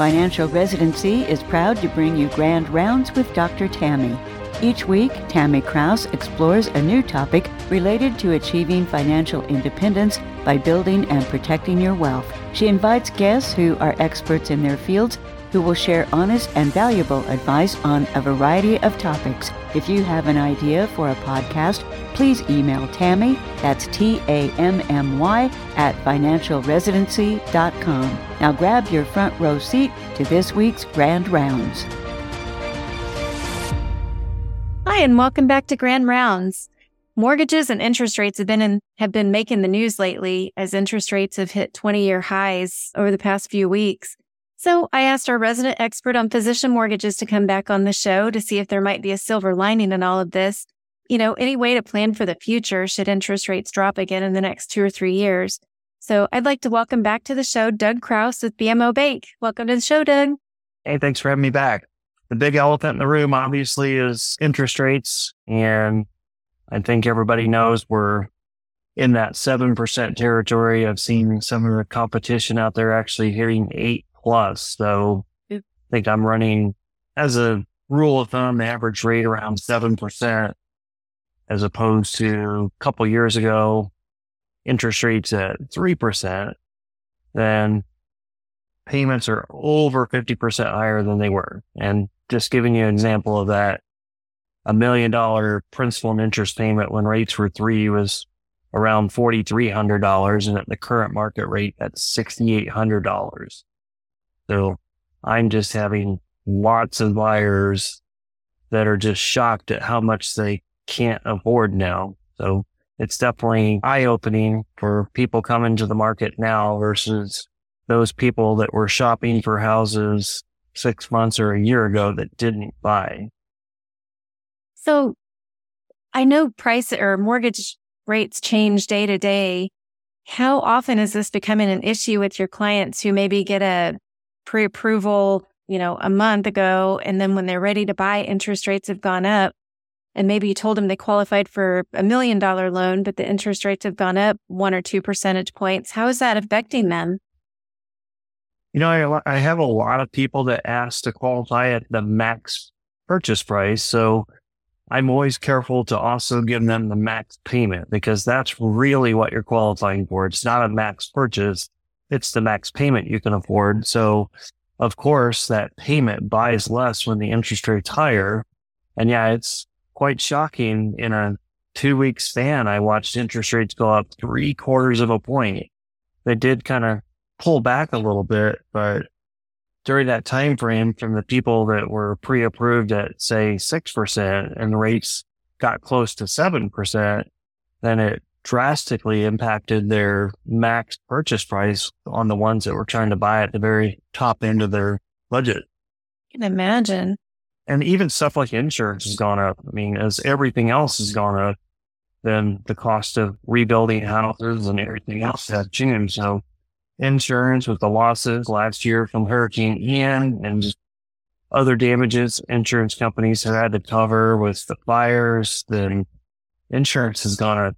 Financial Residency is proud to bring you Grand Rounds with Dr. Tammy. Each week, Tammy Kraus explores a new topic related to achieving financial independence by building and protecting your wealth. She invites guests who are experts in their fields who will share honest and valuable advice on a variety of topics. If you have an idea for a podcast, please email Tammy, that's T A M M Y, at financialresidency.com. Now grab your front row seat to this week's Grand Rounds. Hi, and welcome back to Grand Rounds. Mortgages and interest rates have been in, have been making the news lately as interest rates have hit 20 year highs over the past few weeks. So I asked our resident expert on physician mortgages to come back on the show to see if there might be a silver lining in all of this. You know, any way to plan for the future should interest rates drop again in the next two or three years. So I'd like to welcome back to the show Doug Crouse with BMO Bank. Welcome to the show, Doug. Hey, thanks for having me back. The big elephant in the room, obviously, is interest rates. And I think everybody knows we're in that 7% territory. I've seen some of the competition out there actually hitting eight plus. So I think I'm running as a rule of thumb, the average rate around 7% as opposed to a couple years ago, interest rates at 3%, then payments are over 50% higher than they were. And just giving you an example of that, a million dollar principal and interest payment when rates were three was around $4,300. And at the current market rate, that's $6,800. So I'm just having lots of buyers that are just shocked at how much they can't afford now. So it's definitely eye opening for people coming to the market now versus those people that were shopping for houses six months or a year ago that didn't buy. So I know price or mortgage rates change day to day. How often is this becoming an issue with your clients who maybe get a pre-approval, you know, a month ago. And then when they're ready to buy, interest rates have gone up. And maybe you told them they qualified for a million dollar loan, but the interest rates have gone up one or two percentage points. How is that affecting them? You know, I, I have a lot of people that ask to qualify at the max purchase price. So I'm always careful to also give them the max payment because that's really what you're qualifying for. It's not a max purchase it's the max payment you can afford. So of course that payment buys less when the interest rate's higher. And yeah, it's quite shocking in a two week span. I watched interest rates go up three quarters of a point. They did kind of pull back a little bit, but during that time frame from the people that were pre-approved at say 6% and rates got close to 7%, then it drastically impacted their max purchase price on the ones that were trying to buy at the very top end of their budget. I can imagine. And even stuff like insurance has gone up. I mean, as everything else has gone up, then the cost of rebuilding houses and everything else has changed. So insurance with the losses last year from Hurricane Ian and just other damages insurance companies have had to cover with the fires, then insurance has gone up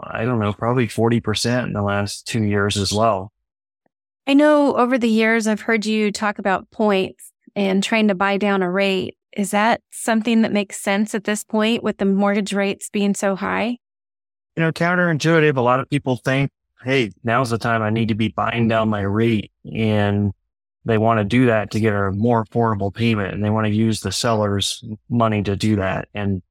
I don't know, probably 40% in the last two years as well. I know over the years, I've heard you talk about points and trying to buy down a rate. Is that something that makes sense at this point with the mortgage rates being so high? You know, counterintuitive. A lot of people think, Hey, now's the time I need to be buying down my rate. And they want to do that to get a more affordable payment and they want to use the seller's money to do that. And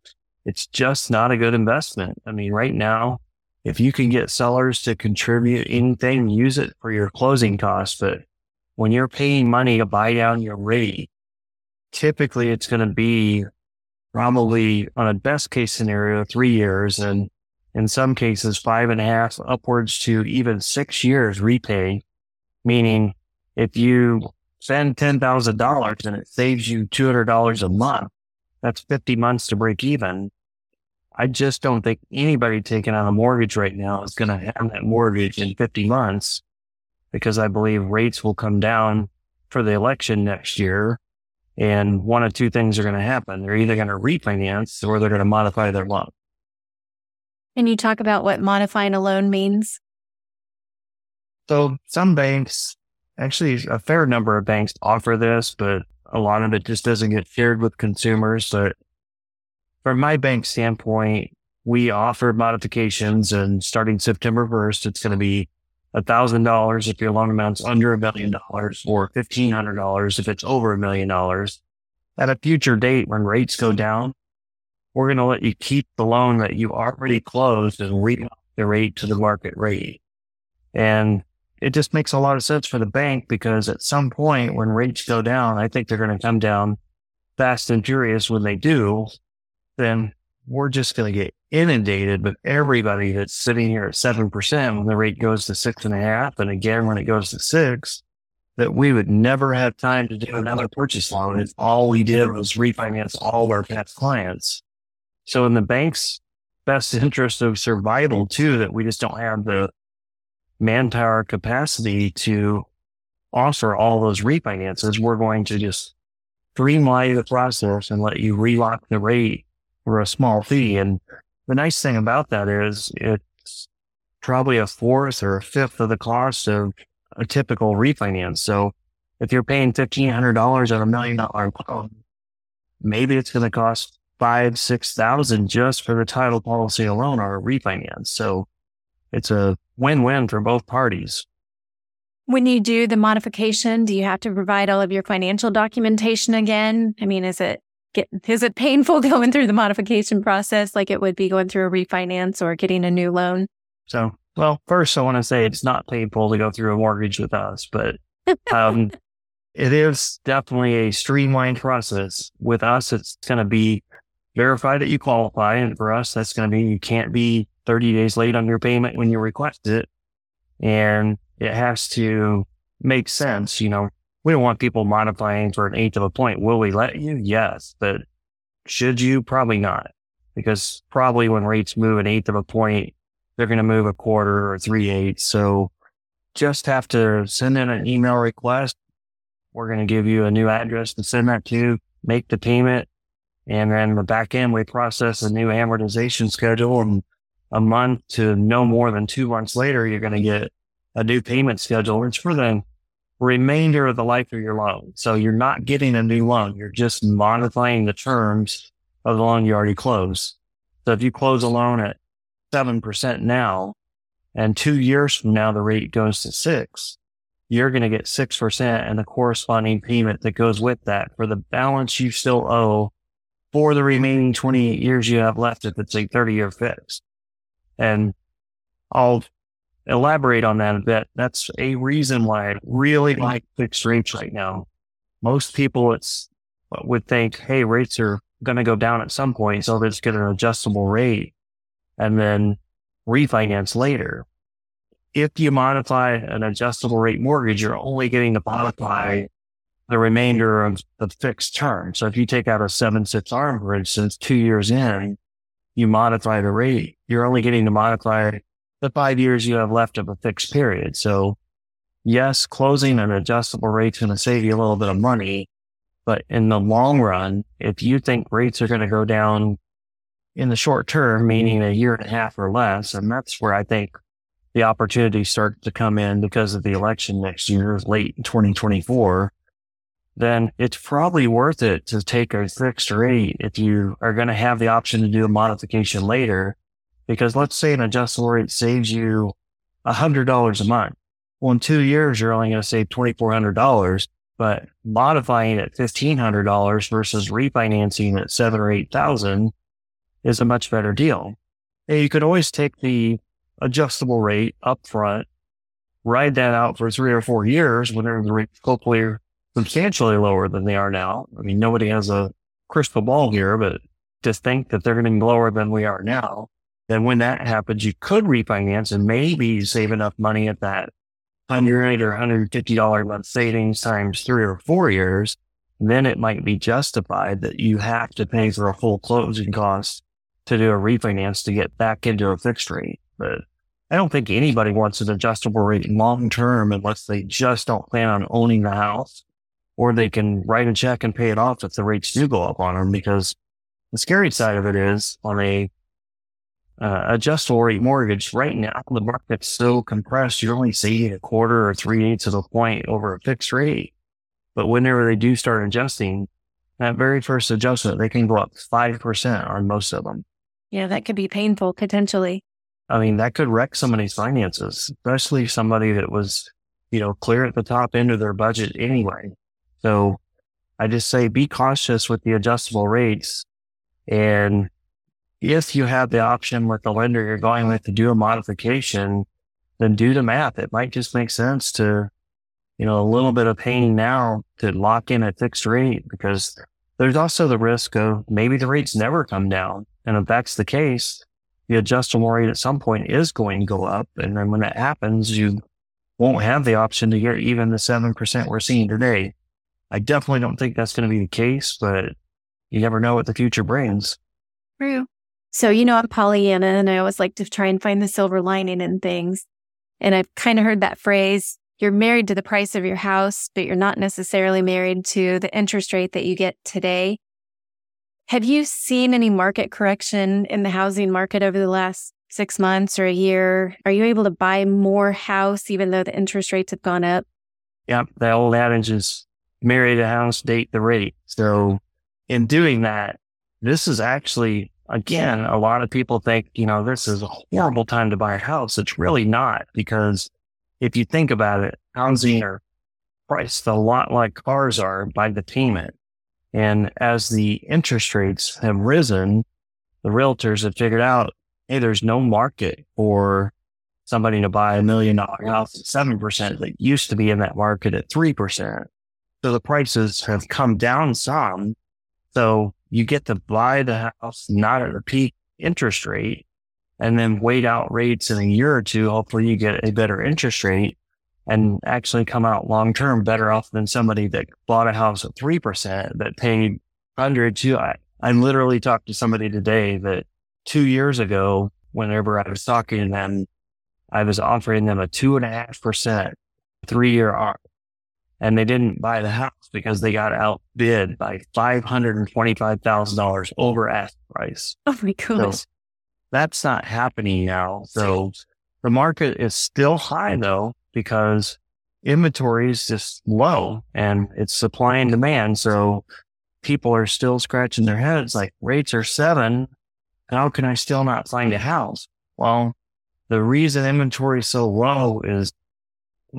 it's just not a good investment. I mean, right now, if you can get sellers to contribute anything, use it for your closing costs. But when you're paying money to buy down your rate, typically it's going to be probably on a best case scenario, three years. And in some cases, five and a half upwards to even six years repay. Meaning if you spend $10,000 and it saves you $200 a month, that's 50 months to break even. I just don't think anybody taking on a mortgage right now is going to have that mortgage in 50 months because I believe rates will come down for the election next year. And one of two things are going to happen. They're either going to refinance or they're going to modify their loan. Can you talk about what modifying a loan means? So some banks actually a fair number of banks offer this, but a lot of it just doesn't get shared with consumers. But from my bank standpoint, we offer modifications and starting September 1st, it's going to be $1,000 if your loan amount's under a million dollars or $1,500 if it's over a million dollars. At a future date when rates go down, we're going to let you keep the loan that you already closed and re the rate to the market rate. And it just makes a lot of sense for the bank because at some point when rates go down, I think they're going to come down fast and furious when they do. Then we're just going to get inundated with everybody that's sitting here at 7% when the rate goes to six and a half. And again, when it goes to six, that we would never have time to do another purchase loan if all we did was refinance all of our past clients. So in the bank's best interest of survival too, that we just don't have the manpower capacity to offer all those refinances, we're going to just streamline the process and let you relock the rate for a small fee. And the nice thing about that is it's probably a fourth or a fifth of the cost of a typical refinance. So if you're paying $1,500 on a million dollar loan, maybe it's going to cost five, 6,000 just for the title policy alone or a refinance. So it's a win-win for both parties. When you do the modification, do you have to provide all of your financial documentation again? I mean, is it get, is it painful going through the modification process like it would be going through a refinance or getting a new loan? So, well, first I want to say it's not painful to go through a mortgage with us, but um, it is definitely a streamlined process. With us, it's going to be verify that you qualify. And for us, that's going to be you can't be 30 days late on your payment when you request it. And it has to make sense. You know, we don't want people modifying for an eighth of a point. Will we let you? Yes. But should you? Probably not. Because probably when rates move an eighth of a point, they're going to move a quarter or three eighths. So just have to send in an email request. We're going to give you a new address to send that to, make the payment. And then the back end, we process a new amortization schedule and a month to no more than two months later, you're going to get a new payment schedule. It's for the remainder of the life of your loan. So you're not getting a new loan. You're just modifying the terms of the loan you already closed. So if you close a loan at 7% now and two years from now, the rate goes to six, you're going to get 6% and the corresponding payment that goes with that for the balance you still owe for the remaining 28 years you have left if it's a 30 year fix. And I'll elaborate on that a bit. That's a reason why I really like fixed rates right now. Most people it's uh, would think, Hey, rates are going to go down at some point. So let's get an adjustable rate and then refinance later. If you modify an adjustable rate mortgage, you're only getting to modify the remainder of the fixed term. So if you take out a seven six arm, for instance, two years in, you modify the rate, you're only getting to modify the five years you have left of a fixed period. So yes, closing an adjustable rate is going to save you a little bit of money. But in the long run, if you think rates are going to go down in the short term, meaning a year and a half or less, and that's where I think the opportunity start to come in because of the election next year, late 2024 then it's probably worth it to take a fixed rate if you are going to have the option to do a modification later. Because let's say an adjustable rate saves you $100 a month. Well, in two years, you're only going to save $2,400, but modifying at $1,500 versus refinancing at seven or 8,000 is a much better deal. And you could always take the adjustable rate up front, ride that out for three or four years whenever the rate hopefully are substantially lower than they are now. I mean, nobody has a crystal ball here, but to think that they're going to be lower than we are now, then when that happens, you could refinance and maybe save enough money at that hundred or hundred fifty dollar month savings times three or four years. Then it might be justified that you have to pay for a full closing cost to do a refinance to get back into a fixed rate. But I don't think anybody wants an adjustable rate long term unless they just don't plan on owning the house or they can write a check and pay it off if the rates do go up on them. Because the scary side of it is on a uh, adjustable rate mortgage, right now the market's so compressed, you're only saving a quarter or three eighths of a point over a fixed rate. But whenever they do start adjusting, that very first adjustment, they can go up 5% on most of them. Yeah, that could be painful potentially. I mean, that could wreck somebody's finances, especially somebody that was, you know, clear at the top end of their budget anyway. So I just say be cautious with the adjustable rates. And if you have the option with the lender you're going with to do a modification, then do the math. It might just make sense to, you know, a little bit of pain now to lock in a fixed rate because there's also the risk of maybe the rates never come down. And if that's the case, the adjustable rate at some point is going to go up. And then when that happens, you won't have the option to get even the 7% we're seeing today. I definitely don't think that's going to be the case, but you never know what the future brings. True. So, you know, I'm Pollyanna and I always like to try and find the silver lining in things. And I've kind of heard that phrase you're married to the price of your house, but you're not necessarily married to the interest rate that you get today. Have you seen any market correction in the housing market over the last six months or a year? Are you able to buy more house even though the interest rates have gone up? Yep. The old adage is marry the house, date the rate. So in doing that, this is actually, again, a lot of people think, you know, this is a horrible time to buy a house. It's really not because if you think about it, housing are priced a lot like cars are by the payment. And as the interest rates have risen, the realtors have figured out, hey, there's no market for somebody to buy a million dollar house at 7% that used to be in that market at 3%. So the prices have come down some. So you get to buy the house not at a peak interest rate and then wait out rates in a year or two. Hopefully you get a better interest rate and actually come out long term better off than somebody that bought a house at 3% that paid hundred to, I, I literally talked to somebody today that two years ago, whenever I was talking to them, I was offering them a two and a half percent three year and they didn't buy the house because they got outbid by $525,000 over ask price. Oh my gosh. So that's not happening now. So the market is still high though, because inventory is just low and it's supply and demand. So people are still scratching their heads like rates are seven. How can I still not find a house? Well, the reason inventory is so low is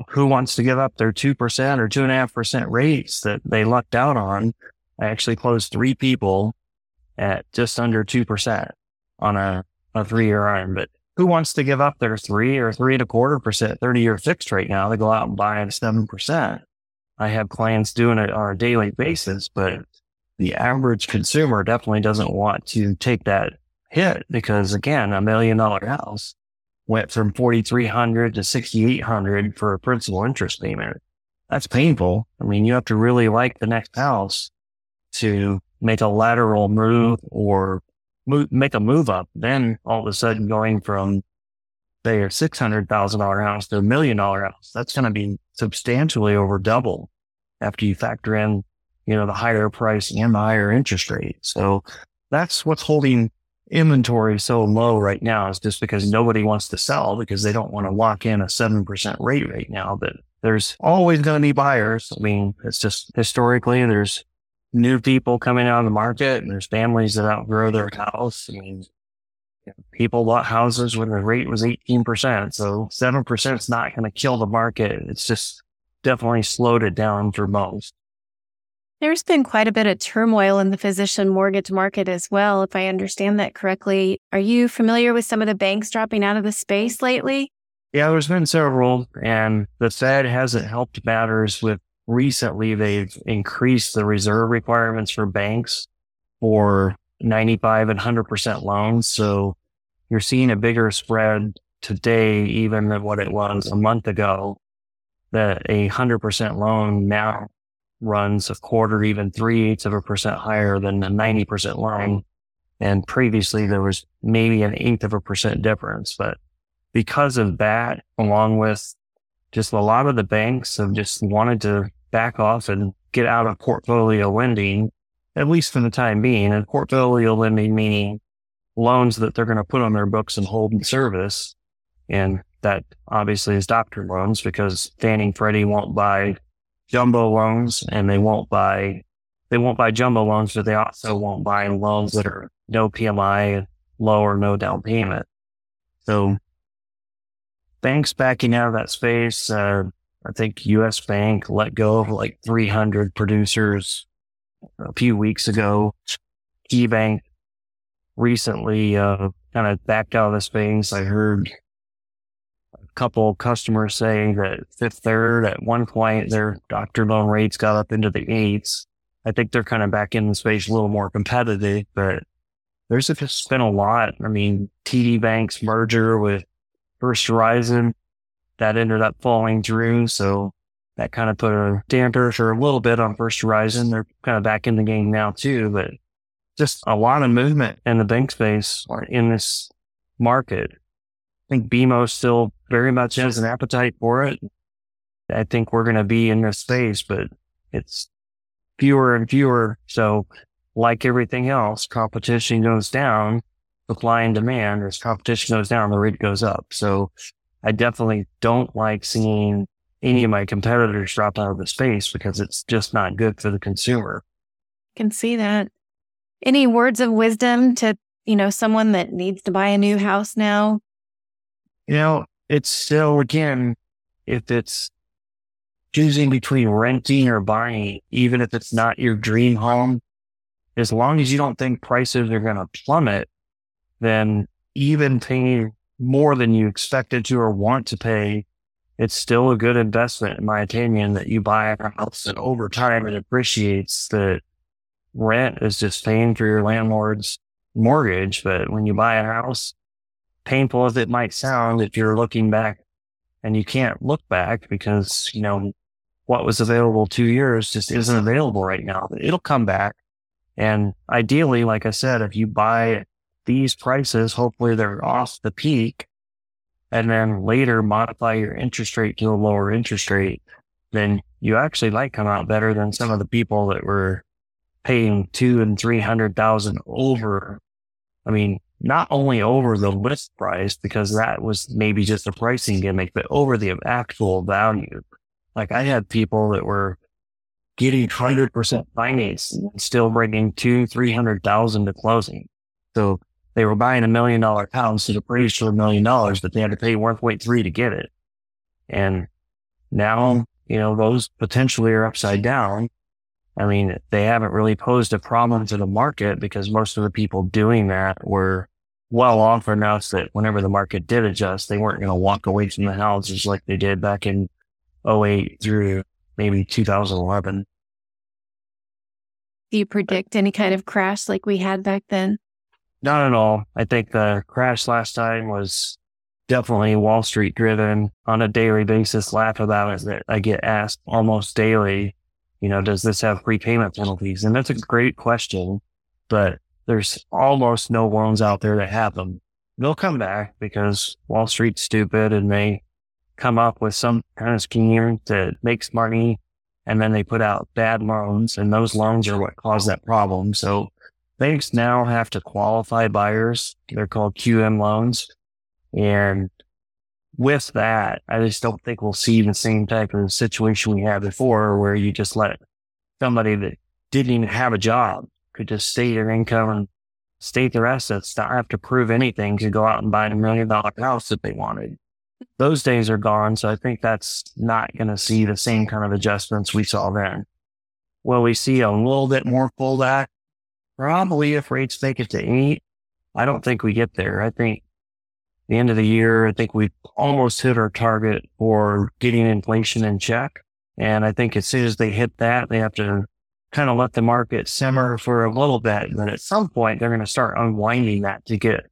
who wants to give up their 2% or two and a half percent rates that they lucked out on. I actually closed three people at just under 2% on a a three year ARM, but who wants to give up their three or three and a quarter percent 30 year fixed right now? They go out and buy at 7%. I have clients doing it on a daily basis, but the average consumer definitely doesn't want to take that hit because again, a million dollar house went from 4,300 to 6,800 for a principal interest payment. That's painful. I mean, you have to really like the next house to make a lateral move or move, make a move up, then all of a sudden going from thousand dollar house to a million dollar house, that's going to be substantially over double after you factor in, you know, the higher price and the higher interest rate. So that's what's holding inventory so low right now is just because nobody wants to sell because they don't want to lock in a 7% rate right now. But there's always going to be buyers. I mean, it's just historically there's new people coming out of the market and there's families that outgrow their house. I mean, people bought houses when the rate was 18%. So 7% is not going to kill the market. It's just definitely slowed it down for most. There's been quite a bit of turmoil in the physician mortgage market as well, if I understand that correctly. Are you familiar with some of the banks dropping out of the space lately? Yeah, there's been several, and the Fed hasn't helped matters with recently they've increased the reserve requirements for banks for 95 and 100% loans. So you're seeing a bigger spread today, even than what it was a month ago, that a 100% loan now runs a quarter, even three eighths of a percent higher than a 90% line. And previously there was maybe an eighth of a percent difference. But because of that, along with just a lot of the banks have just wanted to back off and get out of portfolio lending, at least for the time being. And portfolio lending meaning loans that they're going to put on their books and hold in service. And that obviously is doctor loans because Fannie and Freddie won't buy jumbo loans and they won't buy, they won't buy jumbo loans, but they also won't buy loans that are no PMI, low or no down payment. So banks backing out of that space, uh, I think US Bank let go of like 300 producers a few weeks ago. KeyBank recently uh, kind of backed out of the space. I heard couple customers saying that Fifth Third at one point their doctor loan rates got up into the eights. I think they're kind of back in the space a little more competitive, but there's just been a lot. I mean, TD Bank's merger with First Horizon that ended up falling through. So that kind of put a damper for a little bit on First Horizon. They're kind of back in the game now too, but just a lot of movement in the bank space in this market. I think BMO still very much has an appetite for it. I think we're going to be in this space, but it's fewer and fewer. So like everything else, competition goes down, supply and demand. As competition goes down, the rate goes up. So I definitely don't like seeing any of my competitors drop out of the space because it's just not good for the consumer. Can see that. Any words of wisdom to, you know, someone that needs to buy a new house now? You know, it's still, again, if it's choosing between renting or buying, even if it's not your dream home, as long as you don't think prices are going to plummet, then even paying more than you expected to or want to pay, it's still a good investment, in my opinion, that you buy a house and over time it appreciates that rent is just paying for your landlord's mortgage. But when you buy a house, painful as it might sound, if you're looking back and you can't look back because, you know, what was available two years just isn't available right now. It'll come back. And ideally, like I said, if you buy these prices, hopefully they're off the peak and then later modify your interest rate to a lower interest rate, then you actually might come out better than some of the people that were paying two and three hundred thousand over. I mean, not only over the list price because that was maybe just a pricing gimmick, but over the actual value. Like I had people that were getting hundred percent finance and still bringing two, three hundred thousand to closing. So they were buying a million dollar house at a price for a million dollars, but they had to pay 1.3 to get it. And now, you know, those potentially are upside down. I mean, they haven't really posed a problem to the market because most of the people doing that were well off enough that whenever the market did adjust, they weren't going to walk away from the houses like they did back in 08 through maybe 2011. Do you predict any kind of crash like we had back then? Not at all. I think the crash last time was definitely Wall Street driven on a daily basis. Laugh about it. that I get asked almost daily, you know, does this have prepayment penalties? And that's a great question, but there's almost no loans out there that have them. They'll come back because Wall Street's stupid and they come up with some kind of scheme that makes money and then they put out bad loans and those loans are what cause that problem. So banks now have to qualify buyers. They're called QM loans. And with that, I just don't think we'll see the same type of situation we had before where you just let somebody that didn't even have a job could just state their income and state their assets, not have to prove anything to go out and buy a million dollar house that they wanted. Those days are gone. So I think that's not going to see the same kind of adjustments we saw then. Will we see a little bit more pullback? Probably if rates make it to eight, I don't think we get there. I think the end of the year, I think we've almost hit our target for getting inflation in check. And I think as soon as they hit that, they have to kind of let the market simmer for a little bit. Then at some point, they're going to start unwinding that to get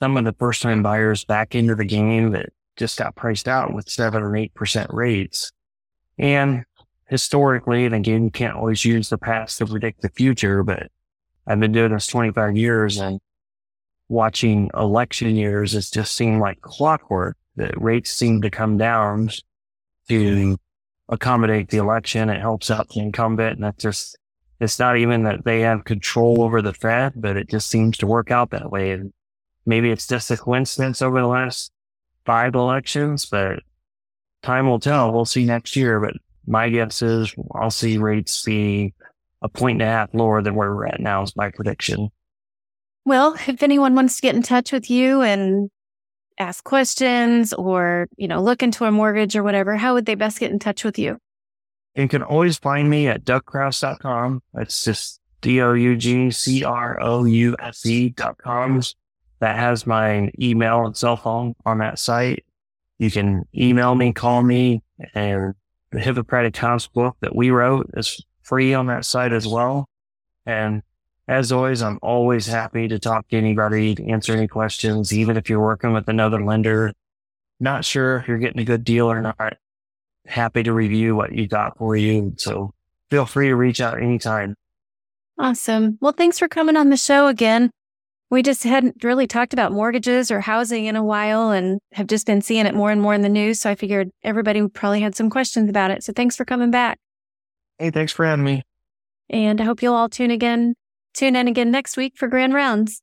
some of the first time buyers back into the game that just got priced out with seven or 8% rates. And historically, and again, you can't always use the past to predict the future, but I've been doing this 25 years and watching election years, it's just seemed like clockwork that rates seem to come down to accommodate the election. It helps out the incumbent. And that's just it's not even that they have control over the Fed, but it just seems to work out that way. And maybe it's just a coincidence over the last five elections, but time will tell. We'll see next year. But my guess is I'll see rates be a point and a half lower than where we're at now is my prediction. Well, if anyone wants to get in touch with you and ask questions or, you know, look into a mortgage or whatever, how would they best get in touch with you? You can always find me at dougcrouse.com. That's just D-O-U-G-C-R-O-U-S-E.com. That has my email and cell phone on that site. You can email me, call me, and the Hippocratic House book that we wrote is free on that site as well. And as always, I'm always happy to talk to anybody, to answer any questions, even if you're working with another lender. Not sure if you're getting a good deal or not. Happy to review what you got for you. So feel free to reach out anytime. Awesome. Well, thanks for coming on the show again. We just hadn't really talked about mortgages or housing in a while and have just been seeing it more and more in the news. So I figured everybody probably had some questions about it. So thanks for coming back. Hey, thanks for having me. And I hope you'll all tune again Tune in again next week for Grand Rounds.